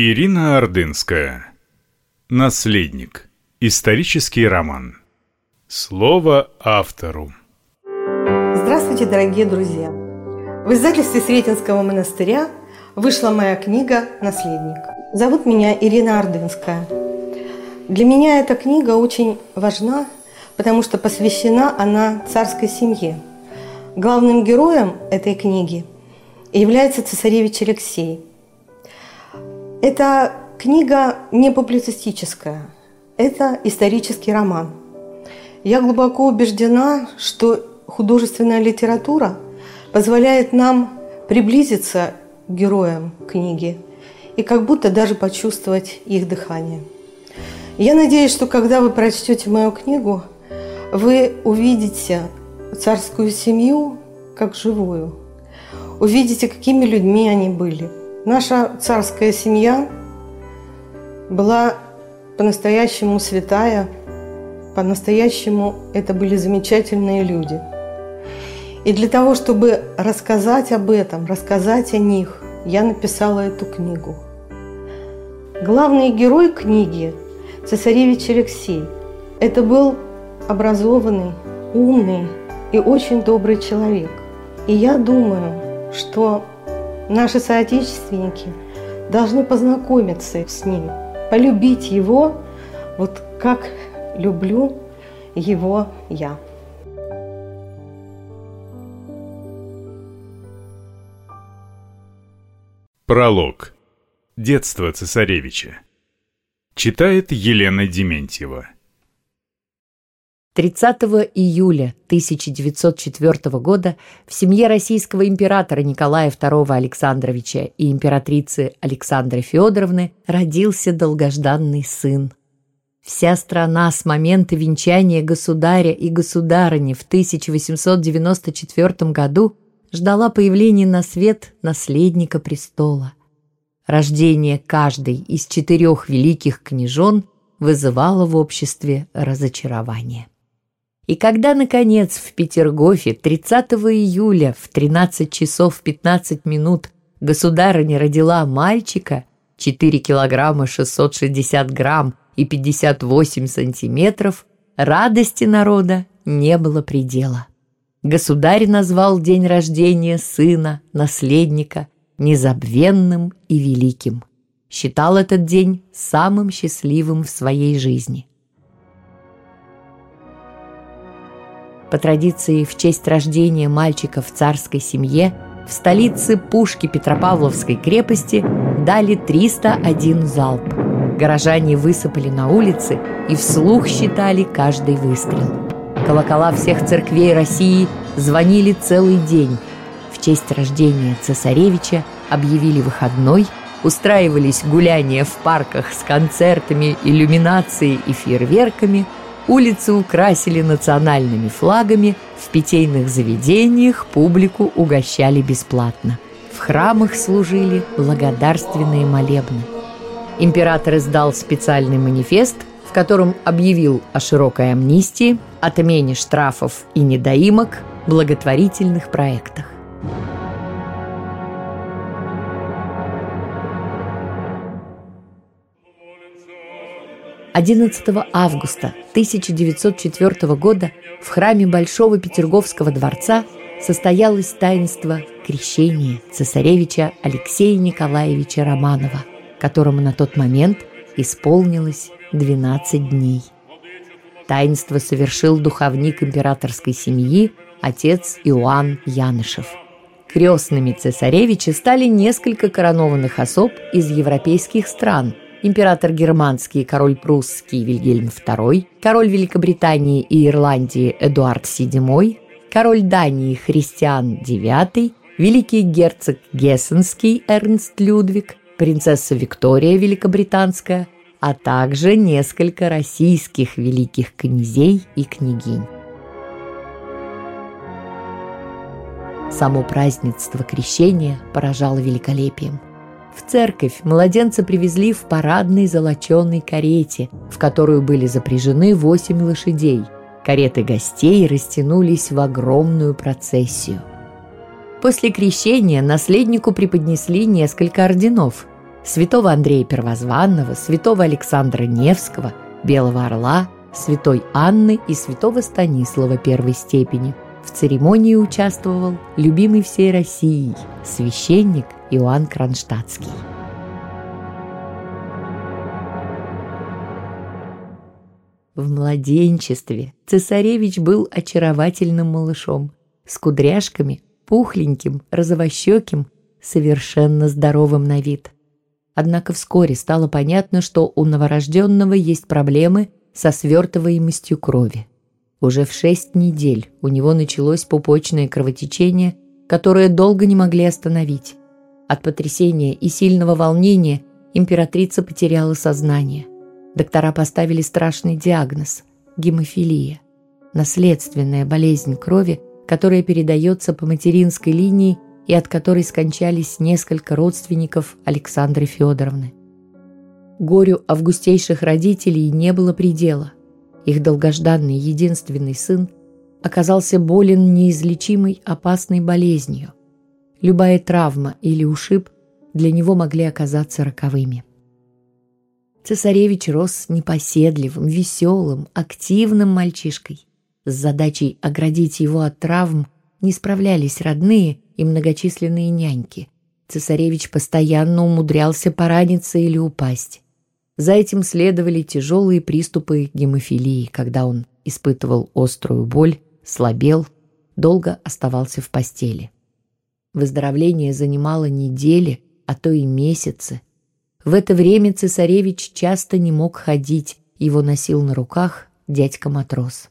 Ирина Ордынская. Наследник. Исторический роман. Слово автору. Здравствуйте, дорогие друзья! В издательстве Сретенского монастыря вышла моя книга «Наследник». Зовут меня Ирина Ордынская. Для меня эта книга очень важна, потому что посвящена она царской семье. Главным героем этой книги является цесаревич Алексей. Эта книга не публицистическая, это исторический роман. Я глубоко убеждена, что художественная литература позволяет нам приблизиться к героям книги и как будто даже почувствовать их дыхание. Я надеюсь, что когда вы прочтете мою книгу, вы увидите царскую семью как живую, увидите, какими людьми они были. Наша царская семья была по-настоящему святая, по-настоящему это были замечательные люди. И для того, чтобы рассказать об этом, рассказать о них, я написала эту книгу. Главный герой книги – цесаревич Алексей. Это был образованный, умный и очень добрый человек. И я думаю, что наши соотечественники должны познакомиться с ним, полюбить его, вот как люблю его я. Пролог. Детство цесаревича. Читает Елена Дементьева. 30 июля 1904 года в семье российского императора Николая II Александровича и императрицы Александры Федоровны родился долгожданный сын. Вся страна с момента венчания государя и государыни в 1894 году ждала появления на свет наследника престола. Рождение каждой из четырех великих княжон вызывало в обществе разочарование. И когда, наконец, в Петергофе 30 июля в 13 часов 15 минут государыня родила мальчика 4 килограмма 660 грамм и 58 сантиметров, радости народа не было предела. Государь назвал день рождения сына, наследника, незабвенным и великим. Считал этот день самым счастливым в своей жизни. По традиции, в честь рождения мальчика в царской семье в столице пушки Петропавловской крепости дали 301 залп. Горожане высыпали на улицы и вслух считали каждый выстрел. Колокола всех церквей России звонили целый день. В честь рождения цесаревича объявили выходной, устраивались гуляния в парках с концертами, иллюминацией и фейерверками – Улицы украсили национальными флагами, в питейных заведениях публику угощали бесплатно. В храмах служили благодарственные молебны. Император издал специальный манифест, в котором объявил о широкой амнистии, отмене штрафов и недоимок, благотворительных проектах. 11 августа 1904 года в храме Большого Петерговского дворца состоялось таинство крещения цесаревича Алексея Николаевича Романова, которому на тот момент исполнилось 12 дней. Таинство совершил духовник императорской семьи отец Иоанн Янышев. Крестными цесаревича стали несколько коронованных особ из европейских стран – император германский, король прусский Вильгельм II, король Великобритании и Ирландии Эдуард VII, король Дании Христиан IX, великий герцог Гессенский Эрнст Людвиг, принцесса Виктория Великобританская, а также несколько российских великих князей и княгинь. Само празднество крещения поражало великолепием – в церковь младенца привезли в парадной золоченой карете, в которую были запряжены восемь лошадей. Кареты гостей растянулись в огромную процессию. После крещения наследнику преподнесли несколько орденов. святого Андрея Первозванного, святого Александра Невского, Белого Орла, святой Анны и святого Станислава первой степени. В церемонии участвовал любимый всей Россией священник Иоанн Кронштадтский. В младенчестве цесаревич был очаровательным малышом, с кудряшками, пухленьким, розовощеким, совершенно здоровым на вид. Однако вскоре стало понятно, что у новорожденного есть проблемы со свертываемостью крови. Уже в шесть недель у него началось пупочное кровотечение, которое долго не могли остановить. От потрясения и сильного волнения императрица потеряла сознание – Доктора поставили страшный диагноз – гемофилия. Наследственная болезнь крови, которая передается по материнской линии и от которой скончались несколько родственников Александры Федоровны. Горю августейших родителей не было предела. Их долгожданный единственный сын оказался болен неизлечимой опасной болезнью. Любая травма или ушиб для него могли оказаться роковыми. Цесаревич рос непоседливым, веселым, активным мальчишкой. С задачей оградить его от травм не справлялись родные и многочисленные няньки. Цесаревич постоянно умудрялся пораниться или упасть. За этим следовали тяжелые приступы гемофилии, когда он испытывал острую боль, слабел, долго оставался в постели. Выздоровление занимало недели, а то и месяцы – в это время цесаревич часто не мог ходить, его носил на руках дядька-матрос.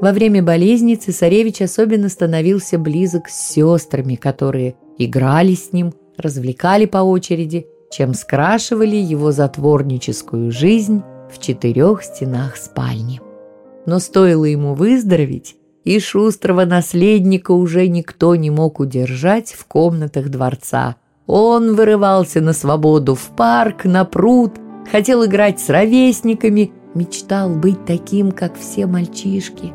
Во время болезни цесаревич особенно становился близок с сестрами, которые играли с ним, развлекали по очереди, чем скрашивали его затворническую жизнь в четырех стенах спальни. Но стоило ему выздороветь, и шустрого наследника уже никто не мог удержать в комнатах дворца. Он вырывался на свободу в парк, на пруд, хотел играть с ровесниками, мечтал быть таким, как все мальчишки.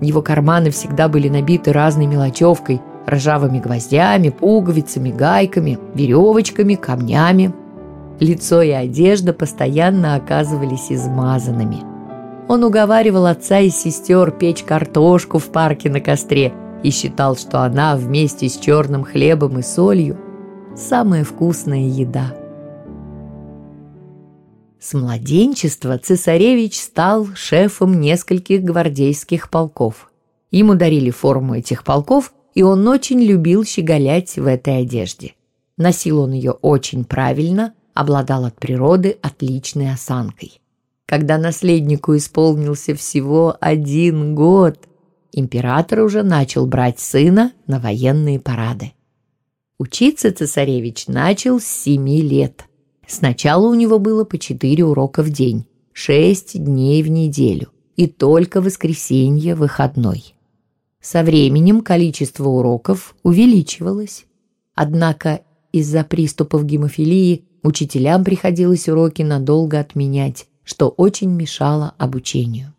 Его карманы всегда были набиты разной мелочевкой, ржавыми гвоздями, пуговицами, гайками, веревочками, камнями. Лицо и одежда постоянно оказывались измазанными – он уговаривал отца и сестер печь картошку в парке на костре и считал, что она вместе с черным хлебом и солью самая вкусная еда. С младенчества цесаревич стал шефом нескольких гвардейских полков. Ему дарили форму этих полков, и он очень любил щеголять в этой одежде. Носил он ее очень правильно, обладал от природы отличной осанкой. Когда наследнику исполнился всего один год, император уже начал брать сына на военные парады. Учиться цесаревич начал с семи лет. Сначала у него было по четыре урока в день, шесть дней в неделю и только воскресенье выходной. Со временем количество уроков увеличивалось. Однако из-за приступов гемофилии учителям приходилось уроки надолго отменять, что очень мешало обучению.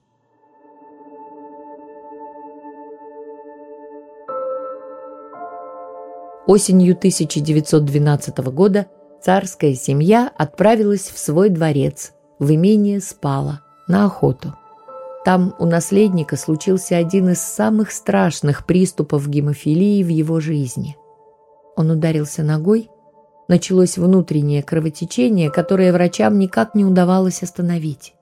Осенью 1912 года царская семья отправилась в свой дворец, в имение Спала, на охоту. Там у наследника случился один из самых страшных приступов гемофилии в его жизни. Он ударился ногой Началось внутреннее кровотечение, которое врачам никак не удавалось остановить.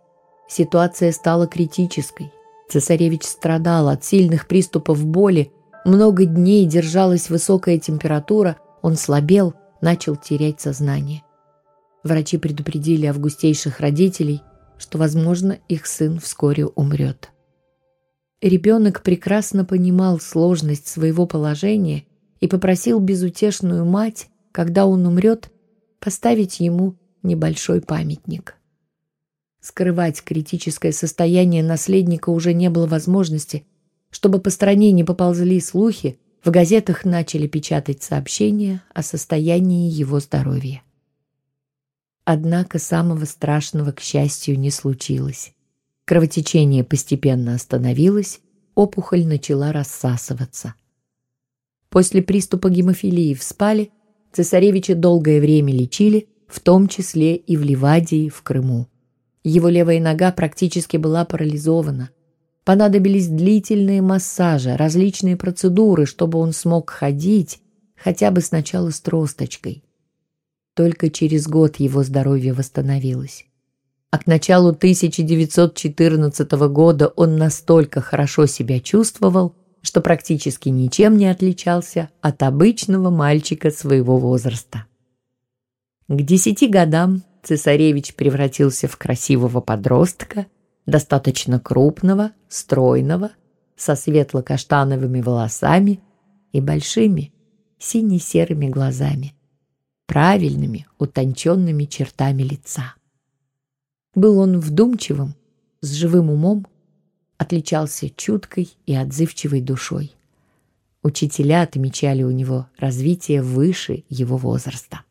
Ситуация стала критической. Цесаревич страдал от сильных приступов боли, много дней держалась высокая температура, он слабел, начал терять сознание. Врачи предупредили августейших родителей, что, возможно, их сын вскоре умрет. Ребенок прекрасно понимал сложность своего положения и попросил безутешную мать когда он умрет, поставить ему небольшой памятник. Скрывать критическое состояние наследника уже не было возможности. Чтобы по стране не поползли слухи, в газетах начали печатать сообщения о состоянии его здоровья. Однако самого страшного, к счастью, не случилось. Кровотечение постепенно остановилось, опухоль начала рассасываться – После приступа гемофилии в спале цесаревича долгое время лечили, в том числе и в Ливадии, в Крыму. Его левая нога практически была парализована. Понадобились длительные массажи, различные процедуры, чтобы он смог ходить, хотя бы сначала с тросточкой. Только через год его здоровье восстановилось. А к началу 1914 года он настолько хорошо себя чувствовал, что практически ничем не отличался от обычного мальчика своего возраста. К десяти годам цесаревич превратился в красивого подростка, достаточно крупного, стройного, со светло-каштановыми волосами и большими сине-серыми глазами, правильными, утонченными чертами лица. Был он вдумчивым, с живым умом, отличался чуткой и отзывчивой душой. Учителя отмечали у него развитие выше его возраста.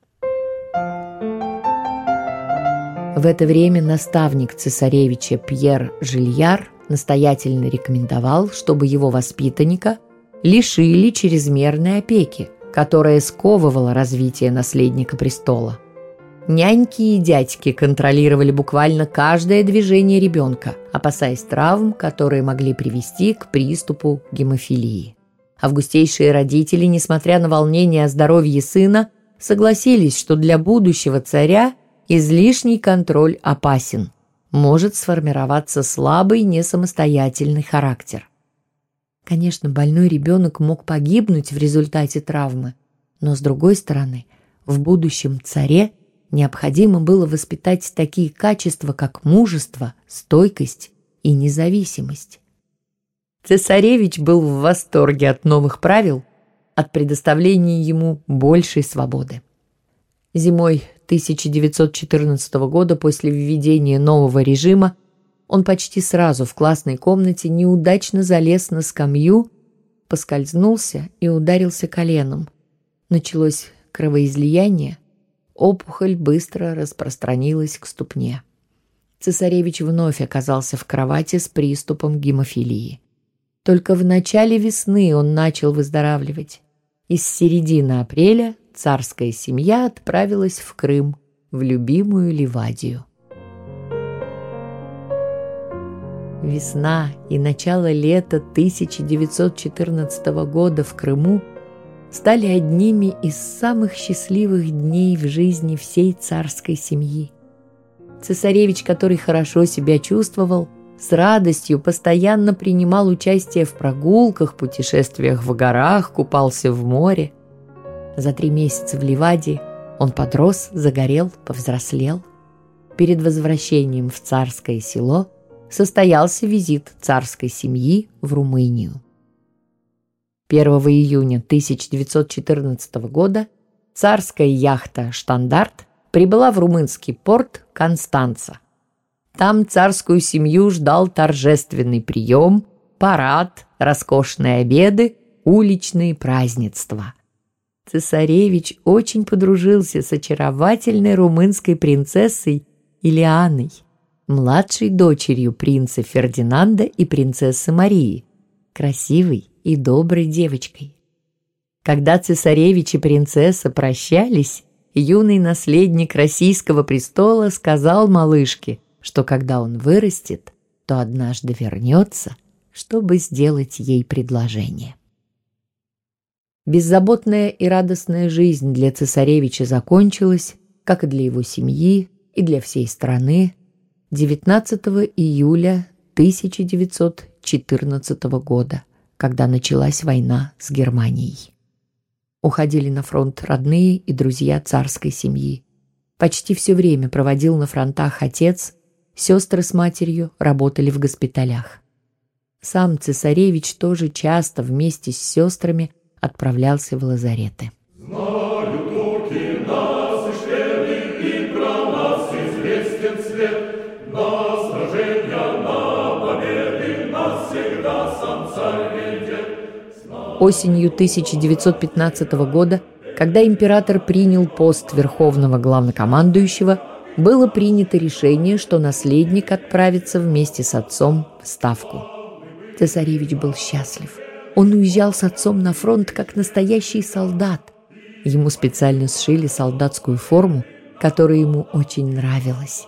В это время наставник цесаревича Пьер Жильяр настоятельно рекомендовал, чтобы его воспитанника лишили чрезмерной опеки, которая сковывала развитие наследника престола. Няньки и дядьки контролировали буквально каждое движение ребенка, опасаясь травм, которые могли привести к приступу гемофилии. Августейшие родители, несмотря на волнение о здоровье сына, согласились, что для будущего царя излишний контроль опасен. Может сформироваться слабый, несамостоятельный характер. Конечно, больной ребенок мог погибнуть в результате травмы, но с другой стороны, в будущем царе – необходимо было воспитать такие качества, как мужество, стойкость и независимость. Цесаревич был в восторге от новых правил, от предоставления ему большей свободы. Зимой 1914 года после введения нового режима он почти сразу в классной комнате неудачно залез на скамью, поскользнулся и ударился коленом. Началось кровоизлияние, Опухоль быстро распространилась к ступне. Цесаревич вновь оказался в кровати с приступом гемофилии. Только в начале весны он начал выздоравливать. И с середины апреля царская семья отправилась в Крым, в любимую Ливадию. Весна и начало лета 1914 года в Крыму – стали одними из самых счастливых дней в жизни всей царской семьи. Цесаревич, который хорошо себя чувствовал, с радостью постоянно принимал участие в прогулках, путешествиях в горах, купался в море. За три месяца в Ливаде он подрос, загорел, повзрослел. Перед возвращением в царское село состоялся визит царской семьи в Румынию. 1 июня 1914 года царская яхта «Штандарт» прибыла в румынский порт Констанца. Там царскую семью ждал торжественный прием, парад, роскошные обеды, уличные празднества. Цесаревич очень подружился с очаровательной румынской принцессой Илианой, младшей дочерью принца Фердинанда и принцессы Марии, красивой и доброй девочкой. Когда цесаревич и принцесса прощались, юный наследник российского престола сказал малышке, что когда он вырастет, то однажды вернется, чтобы сделать ей предложение. Беззаботная и радостная жизнь для цесаревича закончилась, как и для его семьи и для всей страны, 19 июля 1914 года – когда началась война с Германией. Уходили на фронт родные и друзья царской семьи. Почти все время проводил на фронтах отец, сестры с матерью работали в госпиталях. Сам цесаревич тоже часто вместе с сестрами отправлялся в лазареты. Осенью 1915 года, когда император принял пост верховного главнокомандующего, было принято решение, что наследник отправится вместе с отцом в Ставку. Цесаревич был счастлив. Он уезжал с отцом на фронт как настоящий солдат. Ему специально сшили солдатскую форму, которая ему очень нравилась.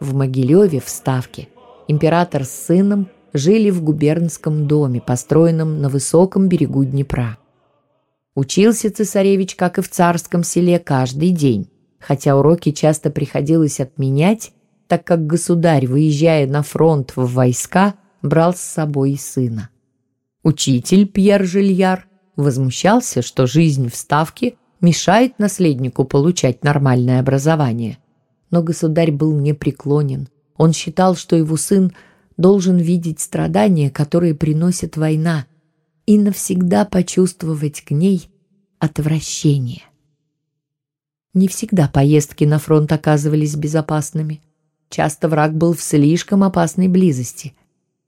В Могилеве, в Ставке, император с сыном жили в губернском доме, построенном на высоком берегу Днепра. Учился цесаревич, как и в царском селе, каждый день, хотя уроки часто приходилось отменять, так как государь, выезжая на фронт в войска, брал с собой сына. Учитель Пьер Жильяр возмущался, что жизнь в Ставке мешает наследнику получать нормальное образование. Но государь был непреклонен. Он считал, что его сын должен видеть страдания, которые приносит война, и навсегда почувствовать к ней отвращение. Не всегда поездки на фронт оказывались безопасными. Часто враг был в слишком опасной близости.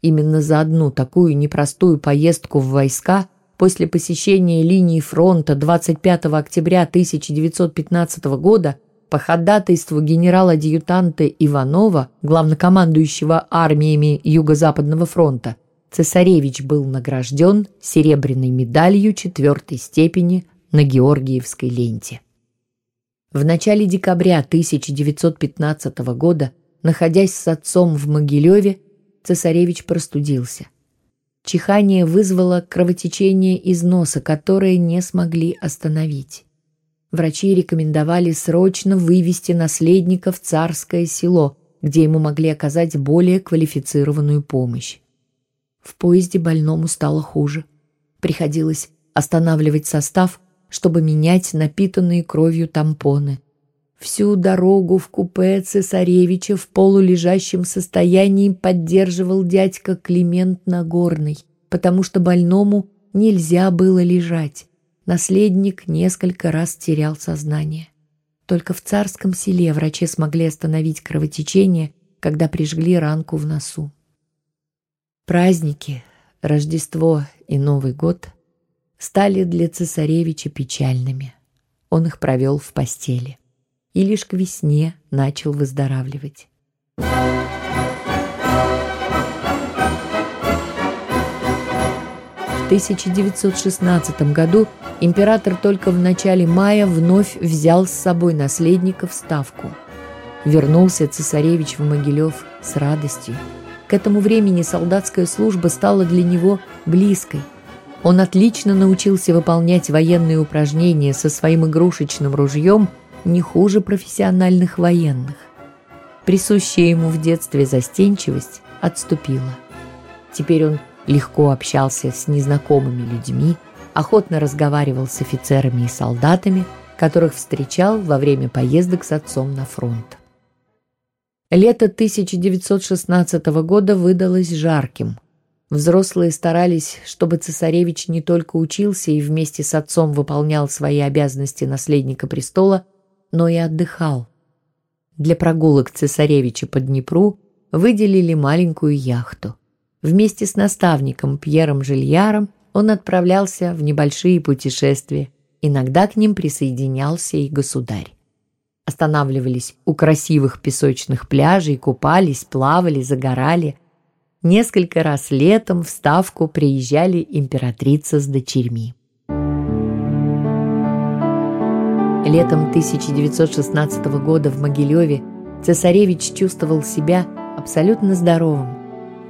Именно за одну такую непростую поездку в войска после посещения линии фронта 25 октября 1915 года по ходатайству генерала-адъютанта Иванова, главнокомандующего армиями Юго-Западного фронта, цесаревич был награжден серебряной медалью четвертой степени на Георгиевской ленте. В начале декабря 1915 года, находясь с отцом в Могилеве, цесаревич простудился. Чихание вызвало кровотечение из носа, которое не смогли остановить. Врачи рекомендовали срочно вывести наследника в царское село, где ему могли оказать более квалифицированную помощь. В поезде больному стало хуже. Приходилось останавливать состав, чтобы менять напитанные кровью тампоны – Всю дорогу в купе цесаревича в полулежащем состоянии поддерживал дядька Климент Нагорный, потому что больному нельзя было лежать. Наследник несколько раз терял сознание. Только в царском селе врачи смогли остановить кровотечение, когда прижгли ранку в носу. Праздники, Рождество и Новый год стали для цесаревича печальными. Он их провел в постели и лишь к весне начал выздоравливать. 1916 году император только в начале мая вновь взял с собой наследника в Ставку. Вернулся цесаревич в Могилев с радостью. К этому времени солдатская служба стала для него близкой. Он отлично научился выполнять военные упражнения со своим игрушечным ружьем – не хуже профессиональных военных. Присущая ему в детстве застенчивость отступила. Теперь он легко общался с незнакомыми людьми, охотно разговаривал с офицерами и солдатами, которых встречал во время поездок с отцом на фронт. Лето 1916 года выдалось жарким. Взрослые старались, чтобы цесаревич не только учился и вместе с отцом выполнял свои обязанности наследника престола, но и отдыхал. Для прогулок цесаревича по Днепру выделили маленькую яхту. Вместе с наставником Пьером Жильяром он отправлялся в небольшие путешествия. Иногда к ним присоединялся и государь. Останавливались у красивых песочных пляжей, купались, плавали, загорали. Несколько раз летом в Ставку приезжали императрица с дочерьми. Летом 1916 года в Могилеве цесаревич чувствовал себя абсолютно здоровым.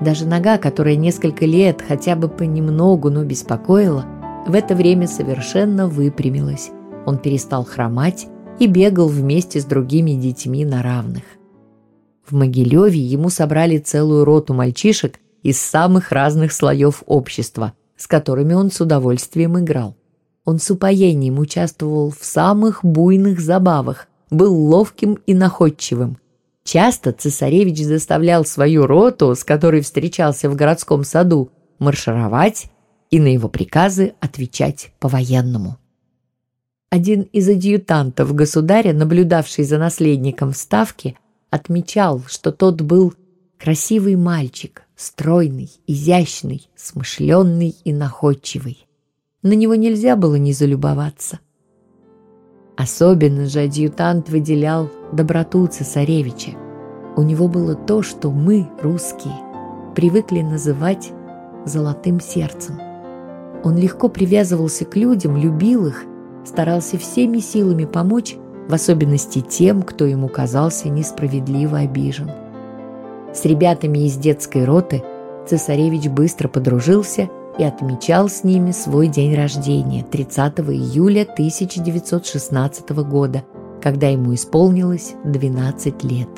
Даже нога, которая несколько лет хотя бы понемногу, но беспокоила, в это время совершенно выпрямилась. Он перестал хромать и бегал вместе с другими детьми на равных. В Могилеве ему собрали целую роту мальчишек из самых разных слоев общества, с которыми он с удовольствием играл. Он с упоением участвовал в самых буйных забавах, был ловким и находчивым. Часто цесаревич заставлял свою роту, с которой встречался в городском саду, маршировать и на его приказы отвечать по-военному. Один из адъютантов государя, наблюдавший за наследником в Ставке, отмечал, что тот был красивый мальчик, стройный, изящный, смышленный и находчивый. На него нельзя было не залюбоваться. Особенно же адъютант выделял доброту цесаревича. У него было то, что мы, русские, привыкли называть «золотым сердцем». Он легко привязывался к людям, любил их, старался всеми силами помочь, в особенности тем, кто ему казался несправедливо обижен. С ребятами из детской роты цесаревич быстро подружился и отмечал с ними свой день рождения 30 июля 1916 года, когда ему исполнилось 12 лет.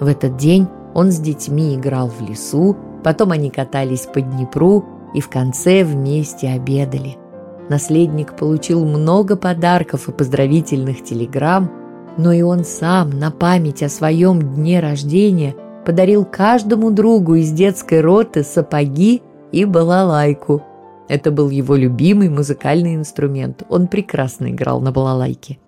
В этот день он с детьми играл в лесу, потом они катались по Днепру и в конце вместе обедали. Наследник получил много подарков и поздравительных телеграмм, но и он сам на память о своем дне рождения подарил каждому другу из детской роты сапоги и балалайку. Это был его любимый музыкальный инструмент. Он прекрасно играл на балалайке.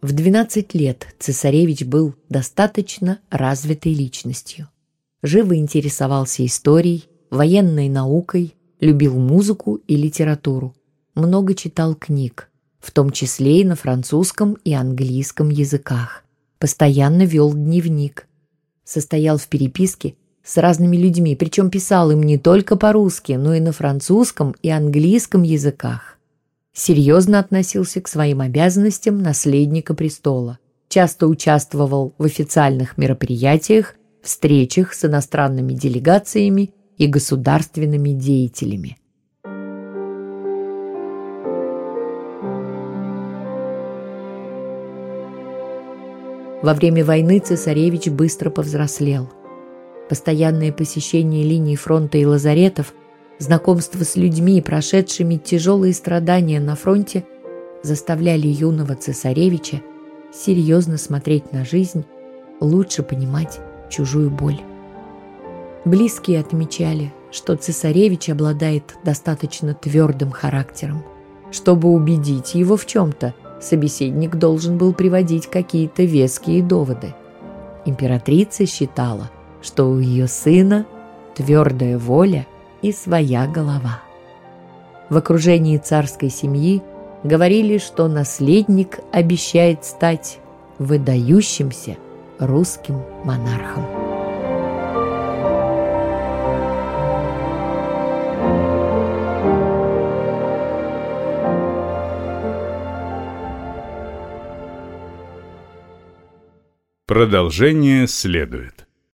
В 12 лет цесаревич был достаточно развитой личностью. Живо интересовался историей, военной наукой, любил музыку и литературу. Много читал книг, в том числе и на французском и английском языках. Постоянно вел дневник. Состоял в переписке с разными людьми, причем писал им не только по-русски, но и на французском и английском языках серьезно относился к своим обязанностям наследника престола, часто участвовал в официальных мероприятиях, встречах с иностранными делегациями и государственными деятелями. Во время войны цесаревич быстро повзрослел. Постоянное посещение линий фронта и лазаретов Знакомство с людьми, прошедшими тяжелые страдания на фронте, заставляли юного цесаревича серьезно смотреть на жизнь, лучше понимать чужую боль. Близкие отмечали, что цесаревич обладает достаточно твердым характером. Чтобы убедить его в чем-то, собеседник должен был приводить какие-то веские доводы. Императрица считала, что у ее сына твердая воля – и своя голова. В окружении царской семьи говорили, что наследник обещает стать выдающимся русским монархом. Продолжение следует.